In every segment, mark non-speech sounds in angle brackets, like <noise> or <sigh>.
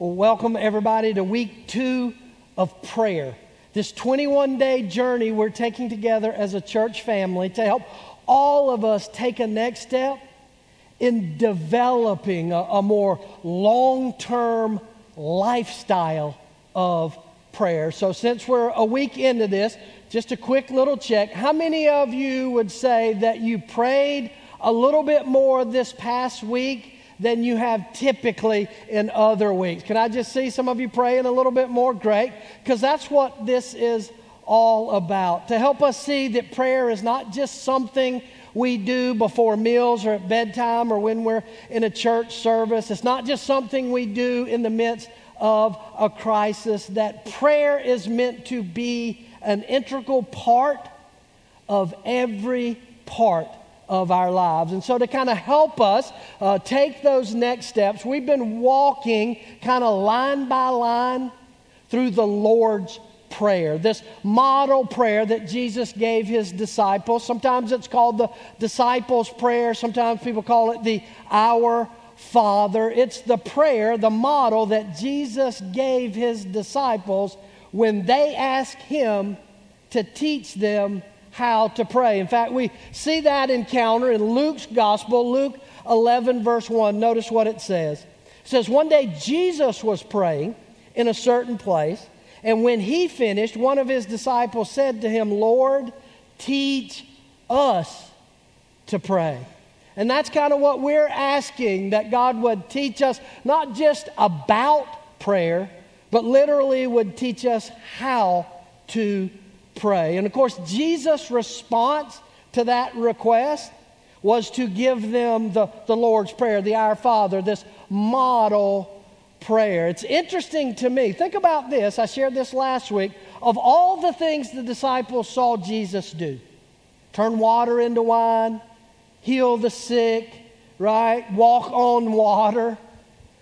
Well, welcome everybody to week two of prayer. This 21 day journey we're taking together as a church family to help all of us take a next step in developing a, a more long term lifestyle of prayer. So, since we're a week into this, just a quick little check. How many of you would say that you prayed a little bit more this past week than you have typically in other weeks? Can I just see some of you praying a little bit more? Great, because that's what this is all about. To help us see that prayer is not just something we do before meals or at bedtime or when we're in a church service. It's not just something we do in the midst of a crisis, that prayer is meant to be an integral part of every part of our lives. And so, to kind of help us uh, take those next steps, we've been walking kind of line by line through the Lord's Prayer, this model prayer that Jesus gave his disciples. Sometimes it's called the disciples' prayer, sometimes people call it the Our Father. It's the prayer, the model that Jesus gave his disciples when they asked him to teach them how to pray. In fact, we see that encounter in Luke's gospel, Luke 11, verse 1. Notice what it says. It says, One day Jesus was praying in a certain place. And when he finished, one of his disciples said to him, Lord, teach us to pray. And that's kind of what we're asking that God would teach us, not just about prayer, but literally would teach us how to pray. And of course, Jesus' response to that request was to give them the, the Lord's Prayer, the Our Father, this model prayer. It's interesting to me. Think about this. I shared this last week. Of all the things the disciples saw Jesus do turn water into wine, heal the sick, right? Walk on water.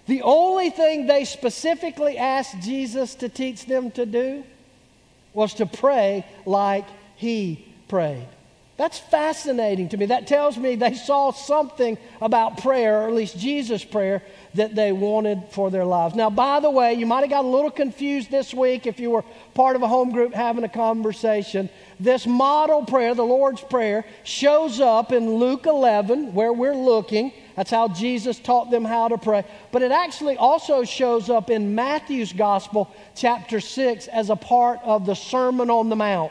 The only thing they specifically asked Jesus to teach them to do was to pray like he prayed. That's fascinating to me. That tells me they saw something about prayer, or at least Jesus' prayer, that they wanted for their lives. Now, by the way, you might have got a little confused this week if you were part of a home group having a conversation. This model prayer, the Lord's Prayer, shows up in Luke 11, where we're looking. That's how Jesus taught them how to pray. But it actually also shows up in Matthew's Gospel, chapter 6, as a part of the Sermon on the Mount.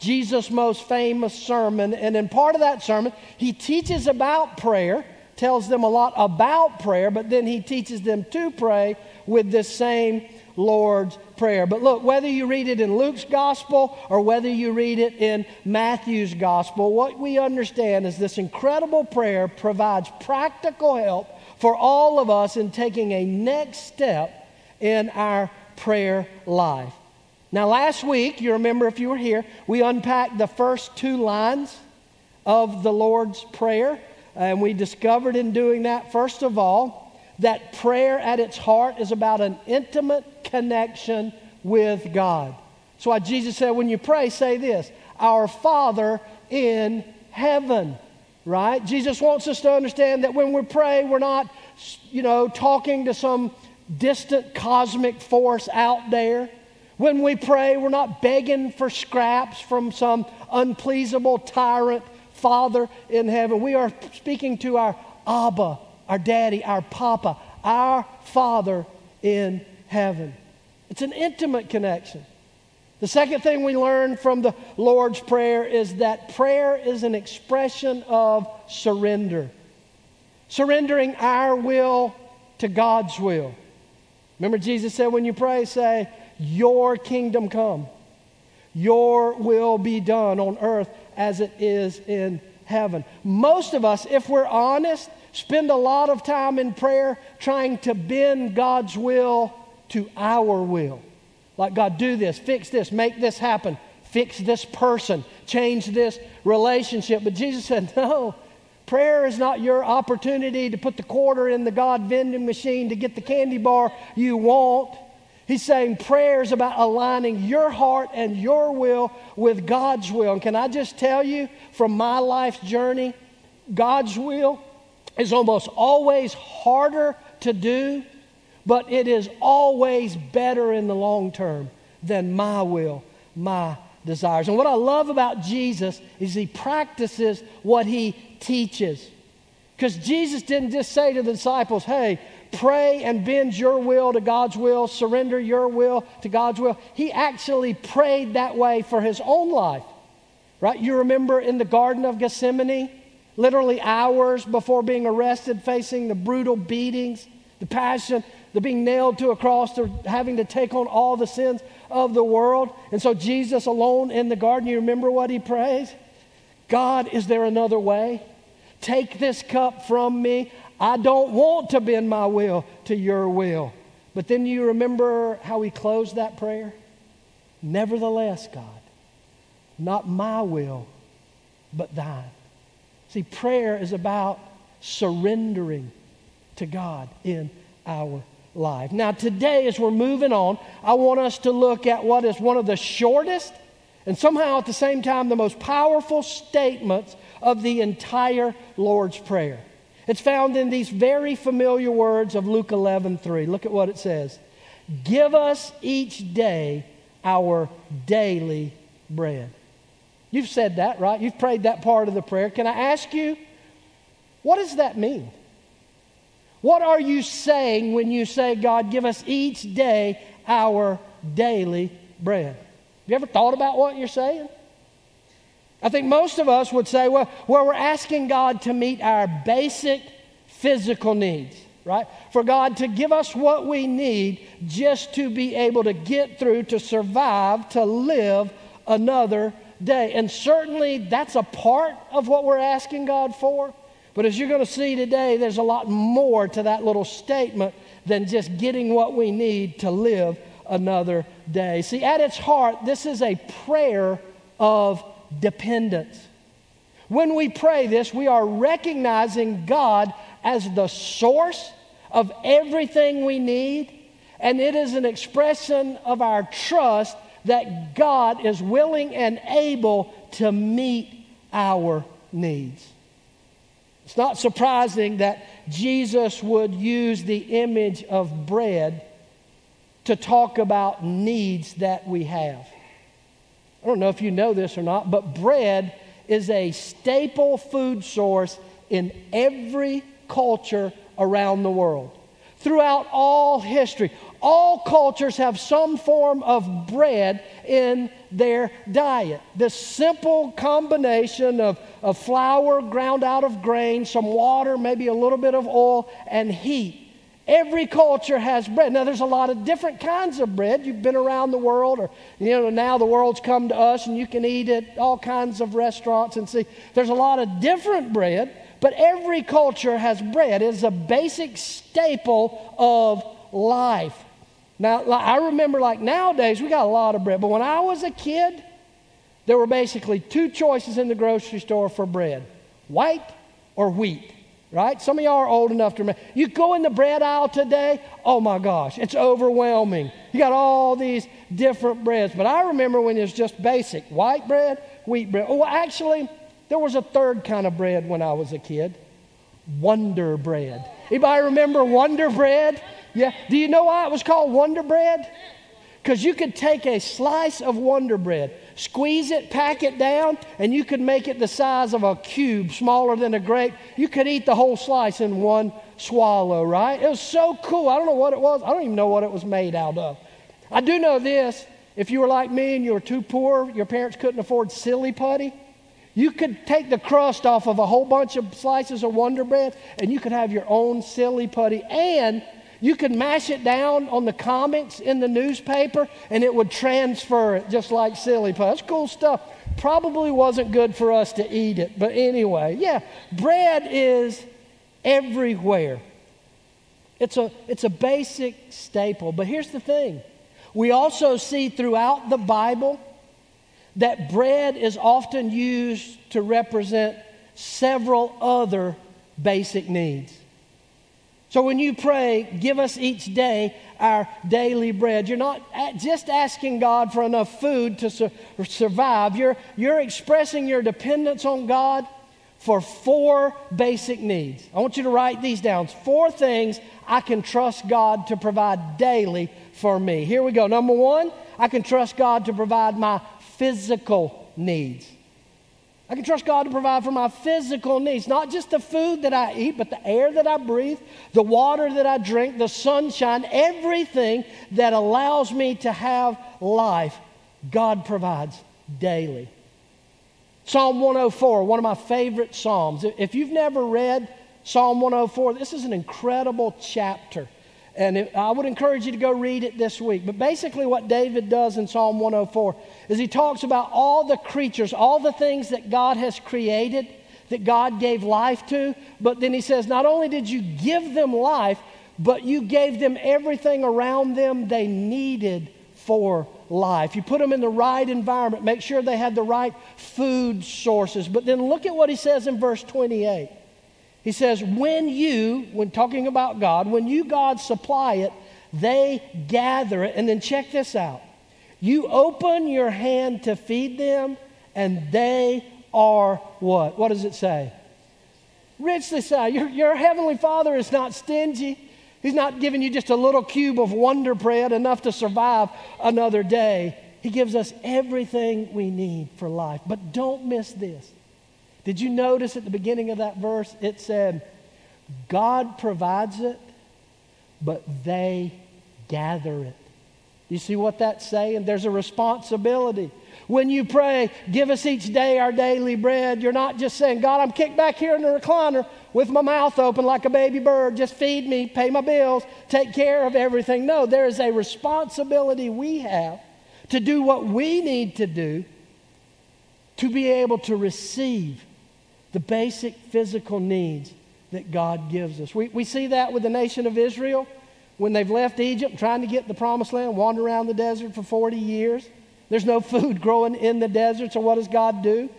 Jesus' most famous sermon. And in part of that sermon, he teaches about prayer, tells them a lot about prayer, but then he teaches them to pray with this same Lord's Prayer. But look, whether you read it in Luke's gospel or whether you read it in Matthew's gospel, what we understand is this incredible prayer provides practical help for all of us in taking a next step in our prayer life. Now, last week, you remember if you were here, we unpacked the first two lines of the Lord's Prayer. And we discovered in doing that, first of all, that prayer at its heart is about an intimate connection with God. That's why Jesus said, when you pray, say this Our Father in heaven, right? Jesus wants us to understand that when we pray, we're not, you know, talking to some distant cosmic force out there. When we pray, we're not begging for scraps from some unpleasable tyrant father in heaven. We are speaking to our Abba, our daddy, our papa, our father in heaven. It's an intimate connection. The second thing we learn from the Lord's Prayer is that prayer is an expression of surrender. Surrendering our will to God's will. Remember, Jesus said, when you pray, say, your kingdom come. Your will be done on earth as it is in heaven. Most of us, if we're honest, spend a lot of time in prayer trying to bend God's will to our will. Like, God, do this, fix this, make this happen, fix this person, change this relationship. But Jesus said, <laughs> no. Prayer is not your opportunity to put the quarter in the God vending machine to get the candy bar you want. He's saying prayer is about aligning your heart and your will with God's will. And can I just tell you from my life's journey, God's will is almost always harder to do, but it is always better in the long term than my will, my desires. And what I love about Jesus is he practices what he teaches. Because Jesus didn't just say to the disciples, hey, pray and bend your will to God's will, surrender your will to God's will. He actually prayed that way for his own life. Right? You remember in the Garden of Gethsemane, literally hours before being arrested, facing the brutal beatings, the passion, the being nailed to a cross, the having to take on all the sins of the world. And so Jesus alone in the garden, you remember what he prays? God, is there another way? Take this cup from me. I don't want to bend my will to your will. But then you remember how he closed that prayer? Nevertheless, God, not my will, but thine. See, prayer is about surrendering to God in our life. Now, today, as we're moving on, I want us to look at what is one of the shortest and somehow at the same time the most powerful statements of the entire Lord's Prayer. It's found in these very familiar words of Luke 11 3. Look at what it says Give us each day our daily bread. You've said that, right? You've prayed that part of the prayer. Can I ask you, what does that mean? What are you saying when you say, God, give us each day our daily bread? Have you ever thought about what you're saying? I think most of us would say, well, well, we're asking God to meet our basic physical needs, right? For God to give us what we need just to be able to get through, to survive, to live another day. And certainly that's a part of what we're asking God for. But as you're going to see today, there's a lot more to that little statement than just getting what we need to live another day. See, at its heart, this is a prayer of dependence. When we pray this, we are recognizing God as the source of everything we need, and it is an expression of our trust that God is willing and able to meet our needs. It's not surprising that Jesus would use the image of bread to talk about needs that we have. I don't know if you know this or not, but bread is a staple food source in every culture around the world. Throughout all history, all cultures have some form of bread in their diet. This simple combination of, of flour ground out of grain, some water, maybe a little bit of oil, and heat. Every culture has bread. Now, there's a lot of different kinds of bread. You've been around the world, or, you know, now the world's come to us and you can eat at all kinds of restaurants and see. There's a lot of different bread, but every culture has bread. It is a basic staple of life. Now, I remember like nowadays, we got a lot of bread, but when I was a kid, there were basically two choices in the grocery store for bread white or wheat, right? Some of y'all are old enough to remember. You go in the bread aisle today, oh my gosh, it's overwhelming. You got all these different breads. But I remember when it was just basic white bread, wheat bread. Well, actually, there was a third kind of bread when I was a kid Wonder bread. Anybody remember Wonder bread? Yeah. Do you know why it was called Wonder Bread? Because you could take a slice of Wonder Bread, squeeze it, pack it down, and you could make it the size of a cube, smaller than a grape. You could eat the whole slice in one swallow, right? It was so cool. I don't know what it was. I don't even know what it was made out of. I do know this. If you were like me and you were too poor, your parents couldn't afford silly putty, you could take the crust off of a whole bunch of slices of Wonder Bread and you could have your own silly putty and you could mash it down on the comics in the newspaper and it would transfer it just like silly putty. That's cool stuff. Probably wasn't good for us to eat it, but anyway, yeah, bread is everywhere. It's a, it's a basic staple. But here's the thing we also see throughout the Bible that bread is often used to represent several other basic needs. So when you pray, give us each day our daily bread, you're not just asking God for enough food to su- survive. You're, you're expressing your dependence on God for four basic needs. I want you to write these down. Four things I can trust God to provide daily for me. Here we go. Number one, I can trust God to provide my physical needs. I can trust God to provide for my physical needs, not just the food that I eat, but the air that I breathe, the water that I drink, the sunshine, everything that allows me to have life, God provides daily. Psalm 104, one of my favorite Psalms. If you've never read Psalm 104, this is an incredible chapter. And it, I would encourage you to go read it this week. But basically, what David does in Psalm 104 is he talks about all the creatures, all the things that God has created, that God gave life to. But then he says, not only did you give them life, but you gave them everything around them they needed for life. You put them in the right environment, make sure they had the right food sources. But then look at what he says in verse 28. He says, when you, when talking about God, when you, God, supply it, they gather it. And then check this out. You open your hand to feed them, and they are what? What does it say? Richly say. Your, your heavenly Father is not stingy. He's not giving you just a little cube of wonder bread, enough to survive another day. He gives us everything we need for life. But don't miss this. Did you notice at the beginning of that verse it said, God provides it, but they gather it. You see what that's saying? There's a responsibility. When you pray, give us each day our daily bread, you're not just saying, God, I'm kicked back here in the recliner with my mouth open like a baby bird. Just feed me, pay my bills, take care of everything. No, there is a responsibility we have to do what we need to do to be able to receive the basic physical needs that God gives us. We, we see that with the nation of Israel when they've left Egypt, trying to get the promised land, wander around the desert for 40 years. There's no food growing in the desert, so what does God do?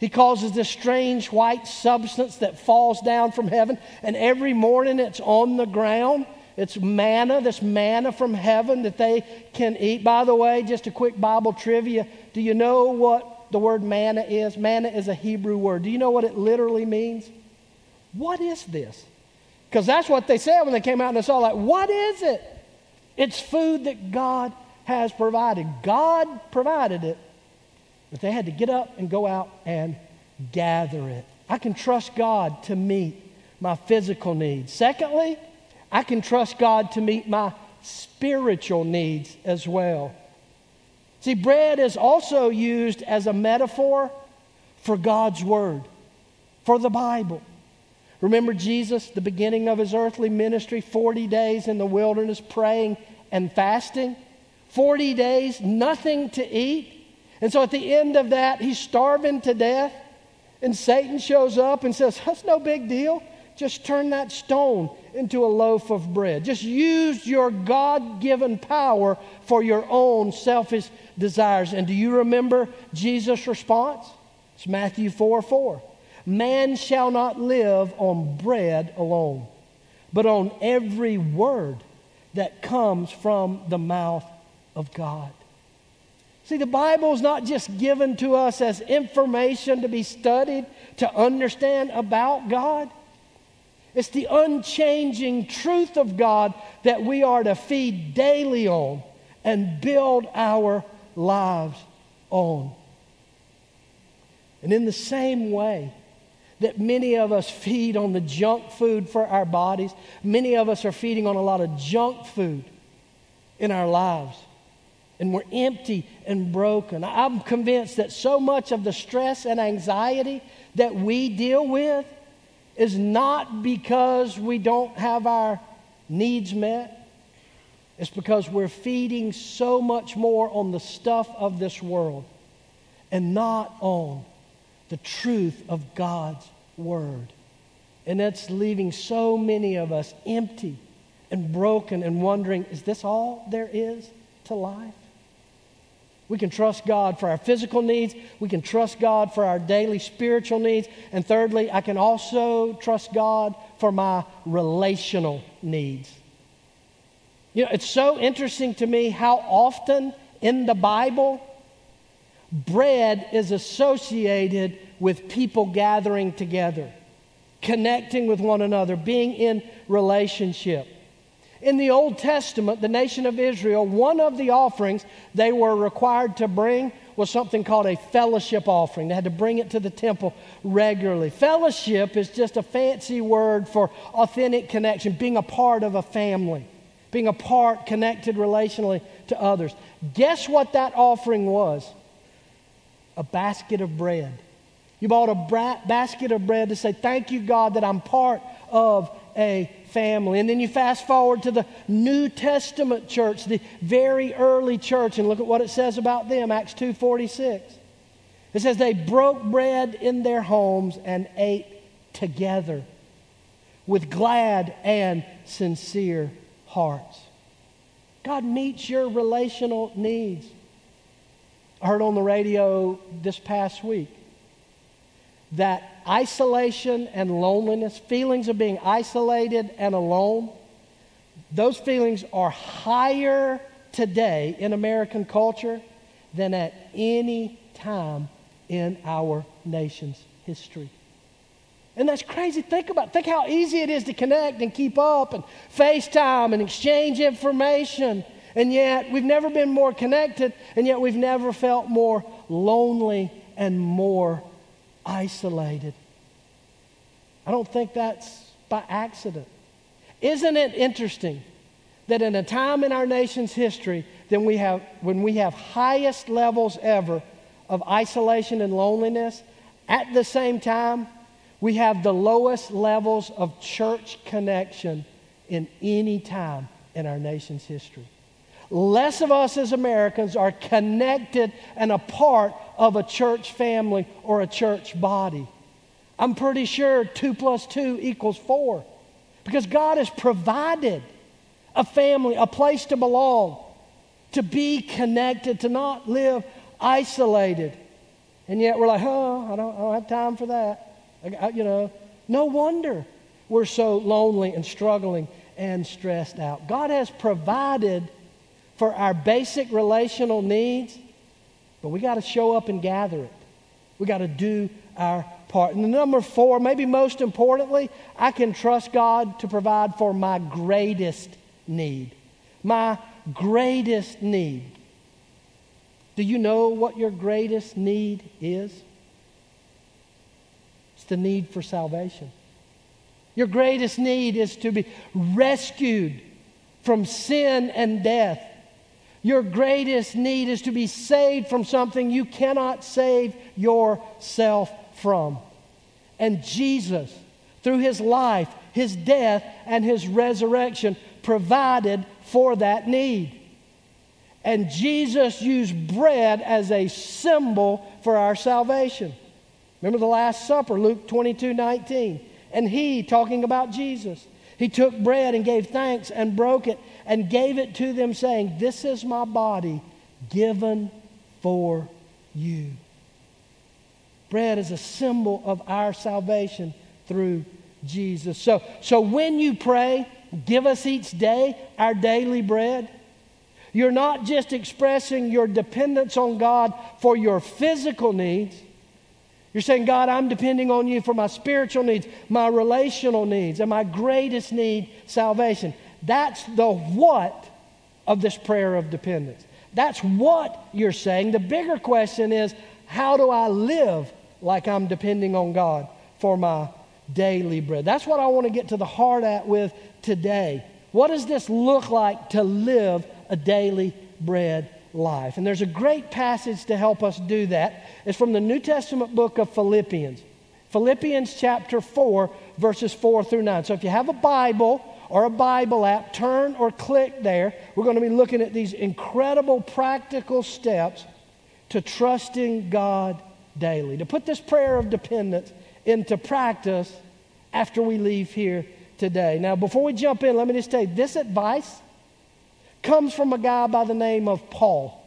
He causes this strange white substance that falls down from heaven, and every morning it's on the ground. It's manna, this manna from heaven that they can eat. By the way, just a quick Bible trivia. Do you know what the word manna is? Manna is a Hebrew word. Do you know what it literally means? What is this? Because that's what they said when they came out and they saw, like, what is it? It's food that God has provided. God provided it, but they had to get up and go out and gather it. I can trust God to meet my physical needs. Secondly, I can trust God to meet my spiritual needs as well. See, bread is also used as a metaphor for God's Word, for the Bible. Remember Jesus, the beginning of his earthly ministry, 40 days in the wilderness praying and fasting? 40 days, nothing to eat. And so at the end of that, he's starving to death. And Satan shows up and says, That's no big deal. Just turn that stone into a loaf of bread. Just use your God given power for your own selfish desires. And do you remember Jesus' response? It's Matthew 4 4. Man shall not live on bread alone, but on every word that comes from the mouth of God. See, the Bible is not just given to us as information to be studied, to understand about God. It's the unchanging truth of God that we are to feed daily on and build our lives on. And in the same way that many of us feed on the junk food for our bodies, many of us are feeding on a lot of junk food in our lives. And we're empty and broken. I'm convinced that so much of the stress and anxiety that we deal with is not because we don't have our needs met, it's because we're feeding so much more on the stuff of this world and not on the truth of God's Word. And that's leaving so many of us empty and broken and wondering is this all there is to life? We can trust God for our physical needs. We can trust God for our daily spiritual needs. And thirdly, I can also trust God for my relational needs. You know, it's so interesting to me how often in the Bible bread is associated with people gathering together, connecting with one another, being in relationship. In the Old Testament, the nation of Israel, one of the offerings they were required to bring was something called a fellowship offering. They had to bring it to the temple regularly. Fellowship is just a fancy word for authentic connection, being a part of a family, being a part, connected relationally to others. Guess what that offering was? A basket of bread. You bought a bra- basket of bread to say, Thank you, God, that I'm part of a family. And then you fast forward to the New Testament church, the very early church, and look at what it says about them, Acts 2:46. It says they broke bread in their homes and ate together with glad and sincere hearts. God meets your relational needs. I heard on the radio this past week that isolation and loneliness, feelings of being isolated and alone, those feelings are higher today in American culture than at any time in our nation's history. And that's crazy. Think about think how easy it is to connect and keep up and FaceTime and exchange information. And yet we've never been more connected, and yet we've never felt more lonely and more isolated. I don't think that's by accident. Isn't it interesting that in a time in our nation's history then we have, when we have highest levels ever of isolation and loneliness, at the same time, we have the lowest levels of church connection in any time in our nation's history. Less of us as Americans are connected and a part of a church family or a church body. I'm pretty sure two plus two equals four because God has provided a family, a place to belong, to be connected, to not live isolated. And yet we're like, oh, I don't, I don't have time for that. You know, no wonder we're so lonely and struggling and stressed out. God has provided for our basic relational needs, but we got to show up and gather it. We got to do our part. And number four, maybe most importantly, I can trust God to provide for my greatest need. My greatest need. Do you know what your greatest need is? It's the need for salvation. Your greatest need is to be rescued from sin and death your greatest need is to be saved from something you cannot save yourself from. And Jesus, through his life, his death, and his resurrection, provided for that need. And Jesus used bread as a symbol for our salvation. Remember the Last Supper, Luke 22 19. And he, talking about Jesus, he took bread and gave thanks and broke it and gave it to them, saying, This is my body given for you. Bread is a symbol of our salvation through Jesus. So, so when you pray, give us each day our daily bread. You're not just expressing your dependence on God for your physical needs, you're saying, God, I'm depending on you for my spiritual needs, my relational needs, and my greatest need, salvation. That's the what of this prayer of dependence. That's what you're saying. The bigger question is, how do I live like I'm depending on God for my daily bread? That's what I want to get to the heart at with today. What does this look like to live a daily bread life. And there's a great passage to help us do that. It's from the New Testament book of Philippians. Philippians chapter 4, verses 4 through 9. So if you have a Bible or a Bible app, turn or click there. We're going to be looking at these incredible practical steps to trusting God daily, to put this prayer of dependence into practice after we leave here today. Now, before we jump in, let me just say this advice comes from a guy by the name of Paul.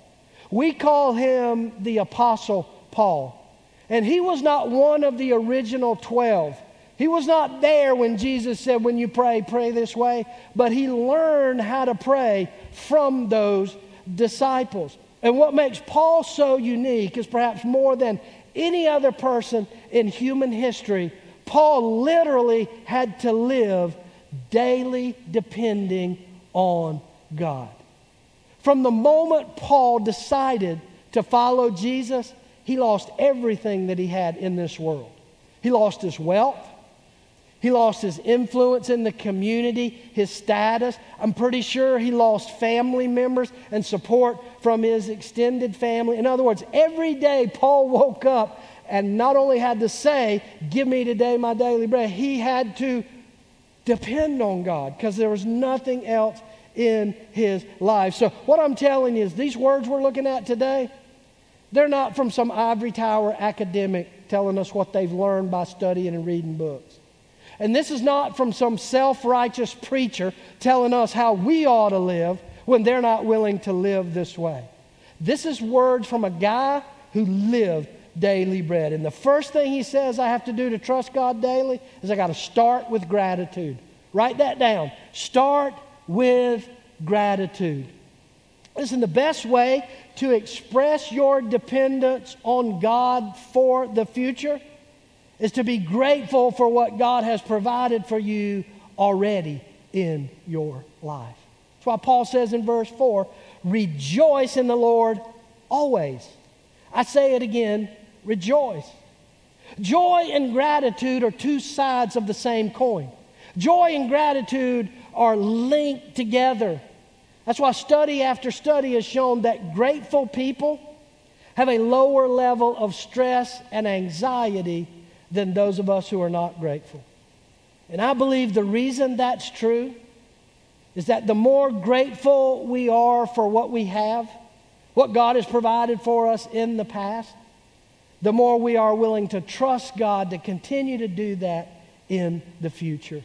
We call him the Apostle Paul. And he was not one of the original 12. He was not there when Jesus said, When you pray, pray this way. But he learned how to pray from those disciples. And what makes Paul so unique is perhaps more than any other person in human history, Paul literally had to live daily depending on God. From the moment Paul decided to follow Jesus, he lost everything that he had in this world. He lost his wealth. He lost his influence in the community, his status. I'm pretty sure he lost family members and support from his extended family. In other words, every day Paul woke up and not only had to say, Give me today my daily bread, he had to depend on God because there was nothing else in his life. So, what I'm telling you is these words we're looking at today, they're not from some ivory tower academic telling us what they've learned by studying and reading books. And this is not from some self righteous preacher telling us how we ought to live when they're not willing to live this way. This is words from a guy who lived daily bread. And the first thing he says I have to do to trust God daily is I got to start with gratitude. Write that down. Start with gratitude. Listen, the best way to express your dependence on God for the future is to be grateful for what God has provided for you already in your life. That's why Paul says in verse 4 rejoice in the Lord always. I say it again rejoice. Joy and gratitude are two sides of the same coin. Joy and gratitude are linked together. That's why study after study has shown that grateful people have a lower level of stress and anxiety than those of us who are not grateful. And I believe the reason that's true is that the more grateful we are for what we have, what God has provided for us in the past, the more we are willing to trust God to continue to do that in the future.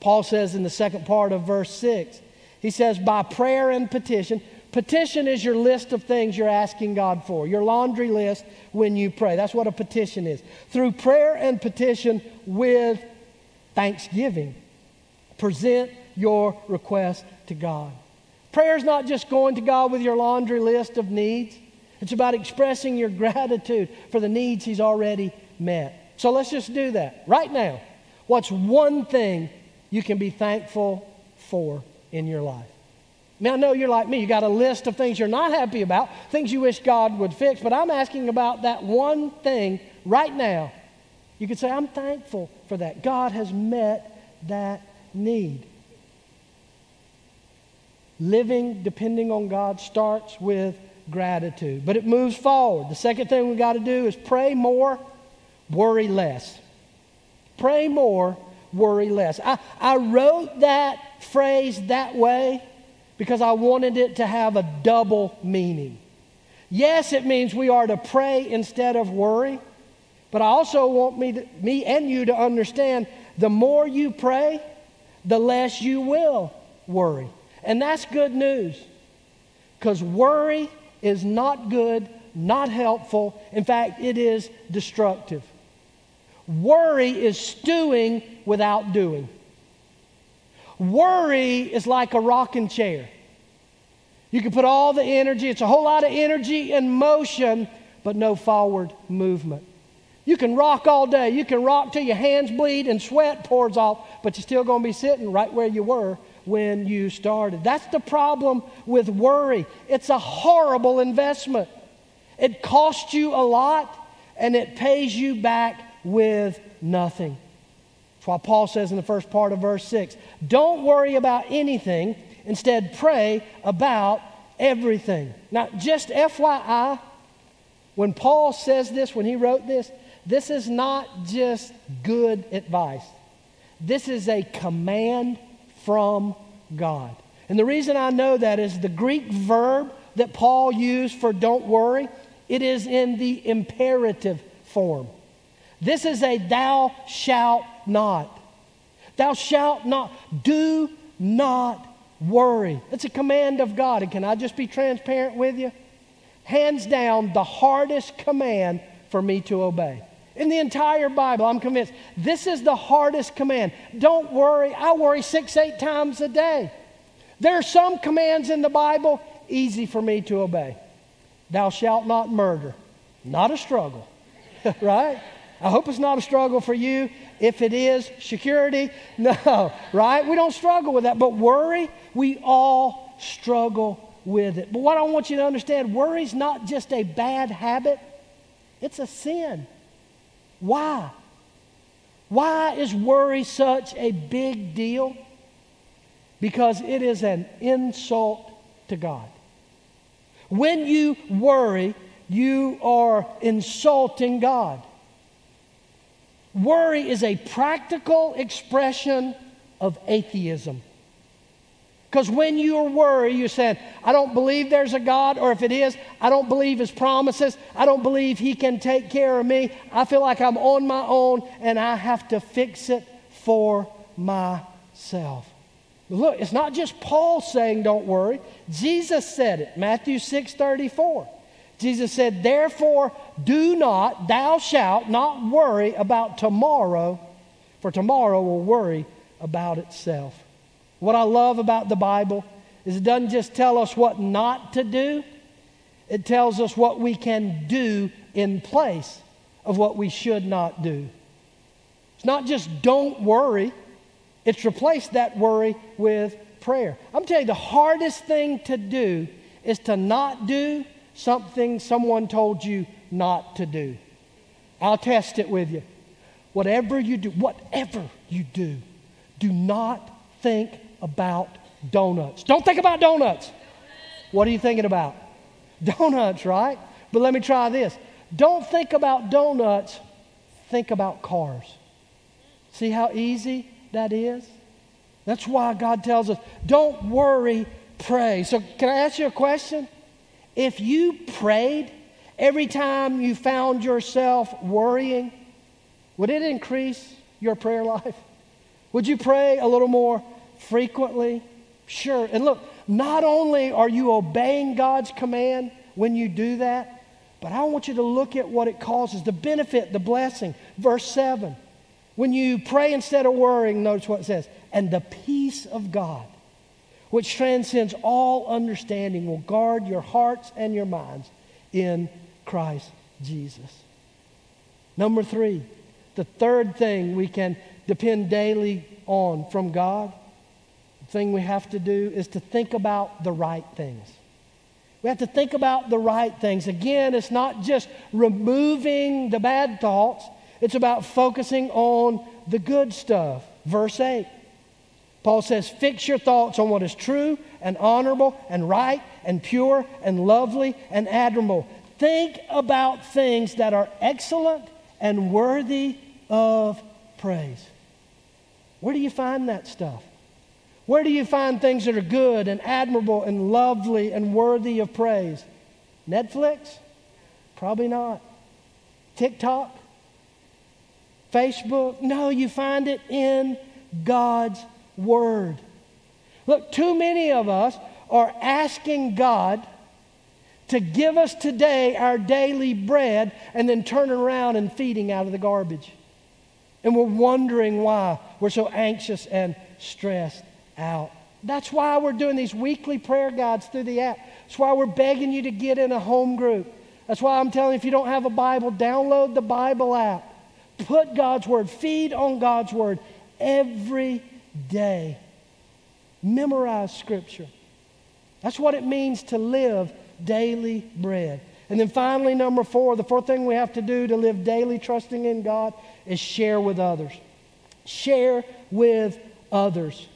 Paul says in the second part of verse 6, he says, by prayer and petition, Petition is your list of things you're asking God for, your laundry list when you pray. That's what a petition is. Through prayer and petition with thanksgiving, present your request to God. Prayer is not just going to God with your laundry list of needs, it's about expressing your <laughs> gratitude for the needs He's already met. So let's just do that right now. What's one thing you can be thankful for in your life? Now, I know you're like me. You got a list of things you're not happy about, things you wish God would fix, but I'm asking about that one thing right now. You could say, I'm thankful for that. God has met that need. Living depending on God starts with gratitude, but it moves forward. The second thing we got to do is pray more, worry less. Pray more, worry less. I, I wrote that phrase that way because I wanted it to have a double meaning. Yes, it means we are to pray instead of worry, but I also want me, to, me and you to understand the more you pray, the less you will worry. And that's good news because worry is not good, not helpful. In fact, it is destructive. Worry is stewing without doing. Worry is like a rocking chair. You can put all the energy, it's a whole lot of energy and motion, but no forward movement. You can rock all day. You can rock till your hands bleed and sweat pours off, but you're still going to be sitting right where you were when you started. That's the problem with worry. It's a horrible investment. It costs you a lot and it pays you back with nothing. That's why Paul says in the first part of verse 6 don't worry about anything, instead, pray about everything. Now, just FYI, when Paul says this, when he wrote this, this is not just good advice. This is a command from God. And the reason I know that is the Greek verb that Paul used for don't worry, it is in the imperative form. This is a thou shalt not. Thou shalt not. Do not worry. It's a command of God. And can I just be transparent with you? Hands down, the hardest command for me to obey. In the entire Bible, I'm convinced this is the hardest command. Don't worry. I worry six, eight times a day. There are some commands in the Bible easy for me to obey. Thou shalt not murder. Not a struggle. <laughs> right? I hope it's not a struggle for you. If it is, security, <laughs> no, right? We don't struggle with that. But worry, we all struggle with it. But what I want you to understand worry is not just a bad habit, it's a sin. Why? Why is worry such a big deal? Because it is an insult to God. When you worry, you are insulting God. Worry is a practical expression of atheism. Because when you're worried, you're saying, I don't believe there's a God, or if it is, I don't believe his promises. I don't believe he can take care of me. I feel like I'm on my own and I have to fix it for myself. Look, it's not just Paul saying don't worry. Jesus said it, Matthew 6 34. Jesus said, Therefore, do not, thou shalt not worry about tomorrow, for tomorrow will worry about itself. What I love about the Bible is it doesn't just tell us what not to do, it tells us what we can do in place of what we should not do. It's not just don't worry, it's replace that worry with prayer. I'm telling you, the hardest thing to do is to not do something someone told you not to do. I'll test it with you. Whatever you do, whatever you do, do not think about donuts. Don't think about donuts. What are you thinking about? <laughs> Donuts, right? But let me try this. Don't think about donuts, think about cars. See how easy that is? That's why God tells us don't worry, pray. So, can I ask you a question? If you prayed every time you found yourself worrying, would it increase your prayer life? Would you pray a little more frequently? Sure. And look, not only are you obeying God's command when you do that, but I want you to look at what it causes the benefit, the blessing. Verse 7. When you pray instead of worrying, notice what it says, and the peace of God, which transcends all understanding, will guard your hearts and your minds in Christ Jesus. Number three, the third thing we can depend daily on from God the thing we have to do is to think about the right things. We have to think about the right things. Again, it's not just removing the bad thoughts, it's about focusing on the good stuff. Verse 8. Paul says, Fix your thoughts on what is true and honorable and right and pure and lovely and admirable. Think about things that are excellent and worthy of praise. Where do you find that stuff? Where do you find things that are good and admirable and lovely and worthy of praise? Netflix? Probably not. TikTok? Facebook? No, you find it in God's Word. Look, too many of us are asking God to give us today our daily bread and then turn around and feeding out of the garbage. And we're wondering why we're so anxious and stressed out. That's why we're doing these weekly prayer guides through the app. That's why we're begging you to get in a home group. That's why I'm telling you if you don't have a Bible, download the Bible app. Put God's Word, feed on God's Word every day. Memorize Scripture. That's what it means to live daily bread. And then finally, number four, the fourth thing we have to do to live daily trusting in God is share with others. Share with others.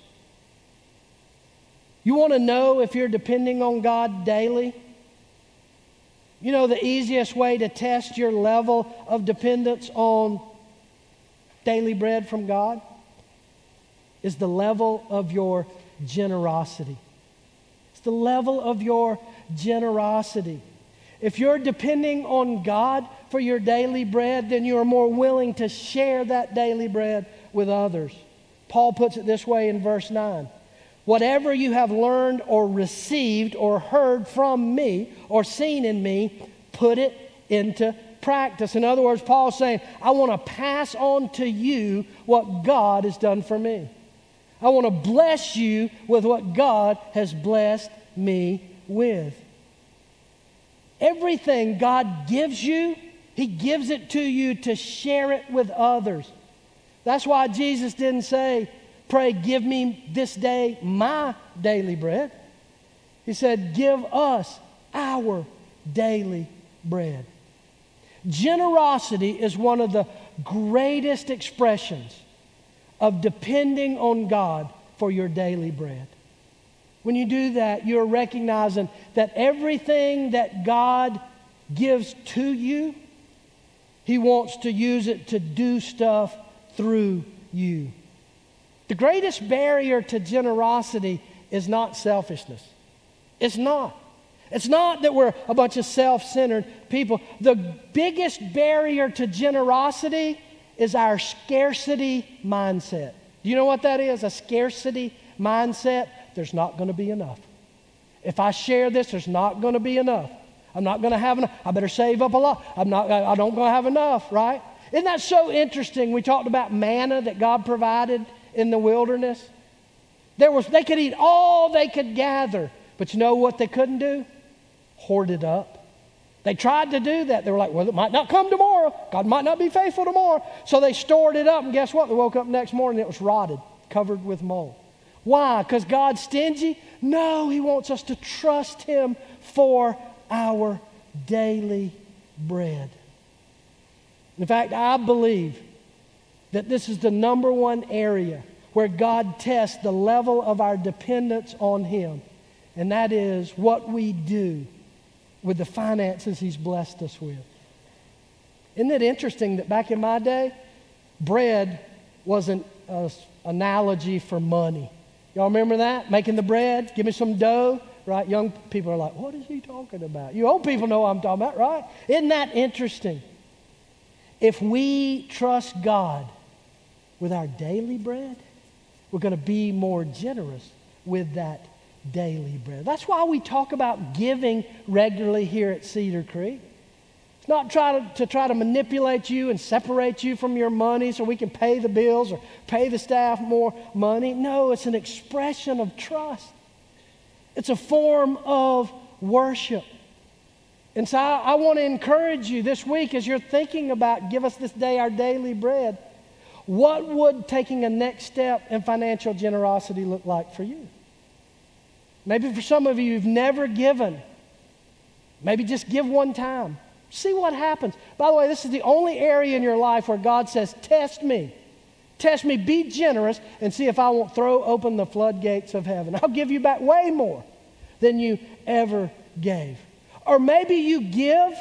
You want to know if you're depending on God daily? You know, the easiest way to test your level of dependence on daily bread from God is the level of your generosity. It's the level of your generosity. If you're depending on God for your daily bread, then you are more willing to share that daily bread with others. Paul puts it this way in verse 9 Whatever you have learned or received or heard from me or seen in me, put it into practice. In other words, Paul's saying, I want to pass on to you what God has done for me. I want to bless you with what God has blessed me with. Everything God gives you, He gives it to you to share it with others. That's why Jesus didn't say, Pray, give me this day my daily bread. He said, Give us our daily bread. Generosity is one of the greatest expressions of depending on God for your daily bread. When you do that, you're recognizing that everything that God gives to you, He wants to use it to do stuff through you. The greatest barrier to generosity is not selfishness. It's not. It's not that we're a bunch of self centered people. The biggest barrier to generosity is our scarcity mindset. Do you know what that is? A scarcity mindset? There's not going to be enough. If I share this, there's not going to be enough. I'm not going to have enough. I better save up a lot. I'm not, I don't going to have enough, right? Isn't that so interesting? We talked about manna that God provided in the wilderness. There was, they could eat all they could gather, but you know what they couldn't do? Hoard it up. They tried to do that. They were like, well, it might not come tomorrow. God might not be faithful tomorrow. So they stored it up, and guess what? They woke up next morning, it was rotted, covered with mold. Why? Because God's stingy? No, He wants us to trust Him for our daily bread. In fact, I believe that this is the number one area where God tests the level of our dependence on Him, and that is what we do with the finances He's blessed us with. Isn't it interesting that back in my day, bread wasn't an analogy for money? Y'all remember that? Making the bread, give me some dough, right? Young people are like, what is he talking about? You old people know what I'm talking about, right? Isn't that interesting? If we trust God with our daily bread, we're going to be more generous with that daily bread. That's why we talk about giving regularly here at Cedar Creek. It's not try to, to try to manipulate you and separate you from your money so we can pay the bills or pay the staff more money. No, it's an expression of trust. It's a form of worship. And so I, I want to encourage you this week as you're thinking about give us this day our daily bread. What would taking a next step in financial generosity look like for you? Maybe for some of you, you've never given. Maybe just give one time. See what happens. By the way, this is the only area in your life where God says, Test me. Test me, be generous, and see if I won't throw open the floodgates of heaven. I'll give you back way more than you ever gave. Or maybe you give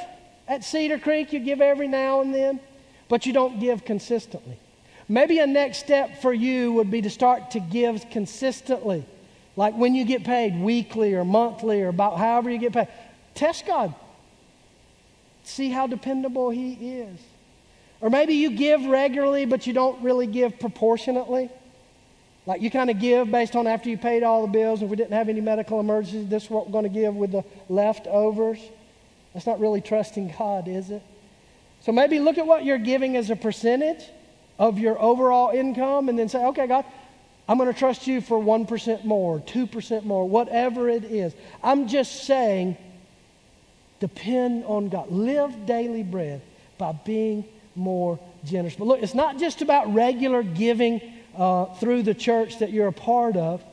at Cedar Creek, you give every now and then, but you don't give consistently. Maybe a next step for you would be to start to give consistently. Like when you get paid weekly or monthly or about however you get paid. Test God. See how dependable He is. Or maybe you give regularly, but you don't really give proportionately. Like you kind of give based on after you paid all the bills. If we didn't have any medical emergencies, this is what we're going to give with the leftovers. That's not really trusting God, is it? So maybe look at what you're giving as a percentage of your overall income and then say, okay, God, I'm going to trust you for 1% more, 2% more, whatever it is. I'm just saying, depend on God. Live daily bread by being more generous. But look, it's not just about regular giving uh, through the church that you're a part of.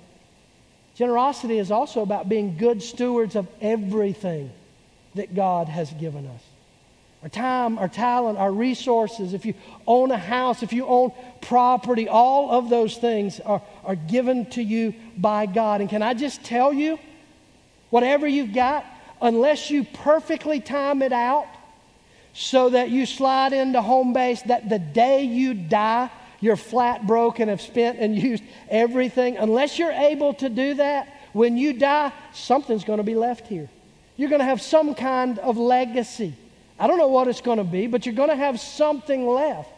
Generosity is also about being good stewards of everything that God has given us our time, our talent, our resources. If you own a house, if you own property, all of those things are, are given to you by God. And can I just tell you, whatever you've got, unless you perfectly time it out so that you slide into home base, that the day you die, you're flat broke and have spent and <laughs> used everything, unless you're able to do that, when you die, something's going to be left here. You're going to have some kind of legacy. I don't know what it's going to be, but you're going to have something left.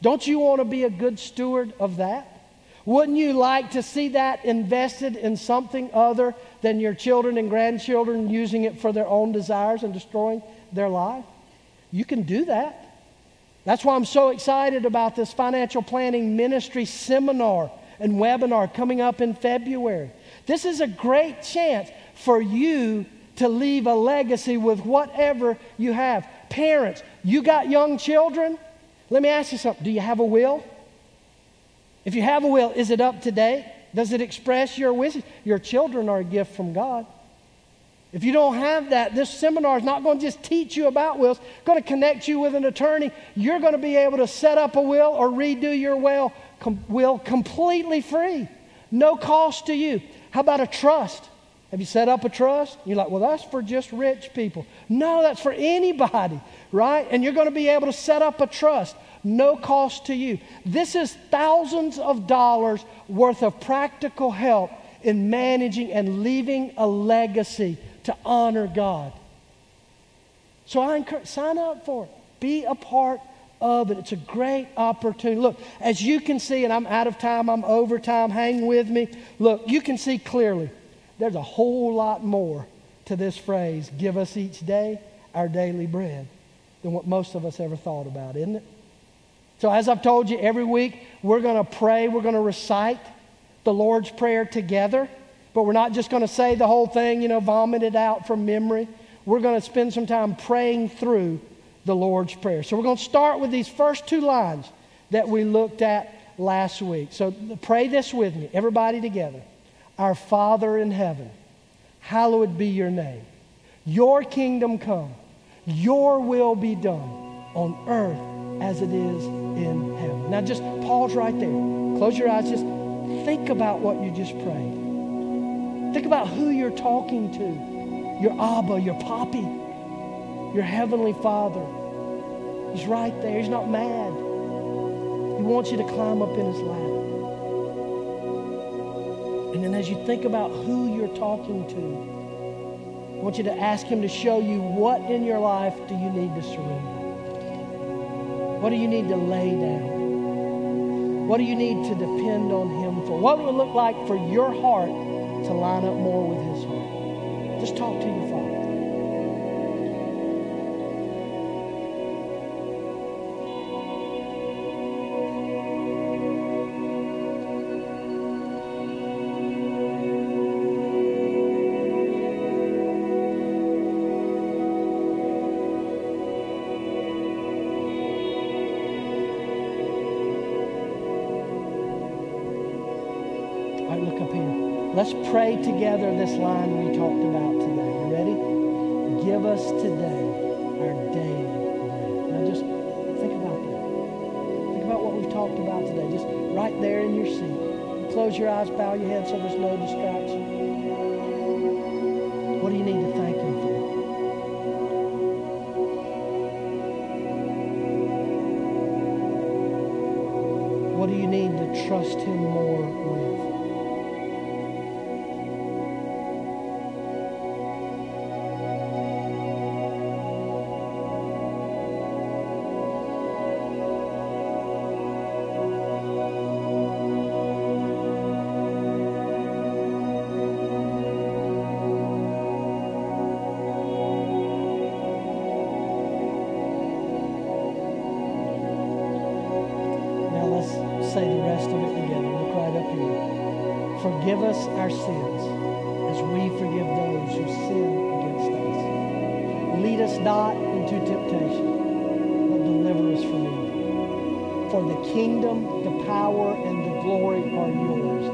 Don't you want to be a good steward of that? Wouldn't you like to see that invested in something other than your children and grandchildren using it for their own desires and destroying their life? You can do that. That's why I'm so excited about this financial planning ministry seminar and webinar coming up in February. This is a great chance for you to leave a legacy with whatever you have. Parents, you got young children? Let me ask you something. Do you have a will? If you have a will, is it up to date? Does it express your wishes? Your children are a gift from God. If you don't have that, this seminar is not going to just teach you about wills, it's going to connect you with an attorney. You're going to be able to set up a will or redo your will, com- will completely free, no cost to you. How about a trust? Have you set up a trust? You're like, well, that's for just rich people. No, that's for anybody, right? And you're going to be able to set up a trust, no cost to you. This is thousands of dollars worth of practical help in managing and leaving a legacy to honor God. So I encourage, sign up for it. Be a part of it. It's a great opportunity. Look, as you can see, and I'm out of time, I'm over time, hang with me. Look, you can see clearly there's a whole lot more to this phrase, give us each day our daily bread, than what most of us ever thought about, isn't it? So, as I've told you, every week we're going to pray, we're going to recite the Lord's Prayer together, but we're not just going to say the whole thing, you know, vomit it out from memory. We're going to spend some time praying through the Lord's Prayer. So, we're going to start with these first two lines that we looked at last week. So, pray this with me, everybody together. Our Father in heaven, hallowed be your name. Your kingdom come, your will be done on earth as it is in heaven. Now just pause right there. Close your eyes. Just think about what you just prayed. Think about who you're talking to. Your Abba, your Papi, your Heavenly Father. He's right there. He's not mad. He wants you to climb up in His lap. And then as you think about who you're talking to, I want you to ask Him to show you what in your life do you need to surrender? What do you need to lay down? What do you need to depend on Him for? What would it look like for your heart to line up more with His heart? Just talk to your Father. Together this line we talked about today. You ready? Give us today our daily bread. Now just think about that. Think about what we've talked about today. Just right there in your seat. Close your eyes, bow your head so there's no distraction. What do you need to thank Him for? What do you need to trust Him more us our sins as we forgive those who sin against us. Lead us not into temptation, but deliver us from evil. For the kingdom, the power, and the glory are yours.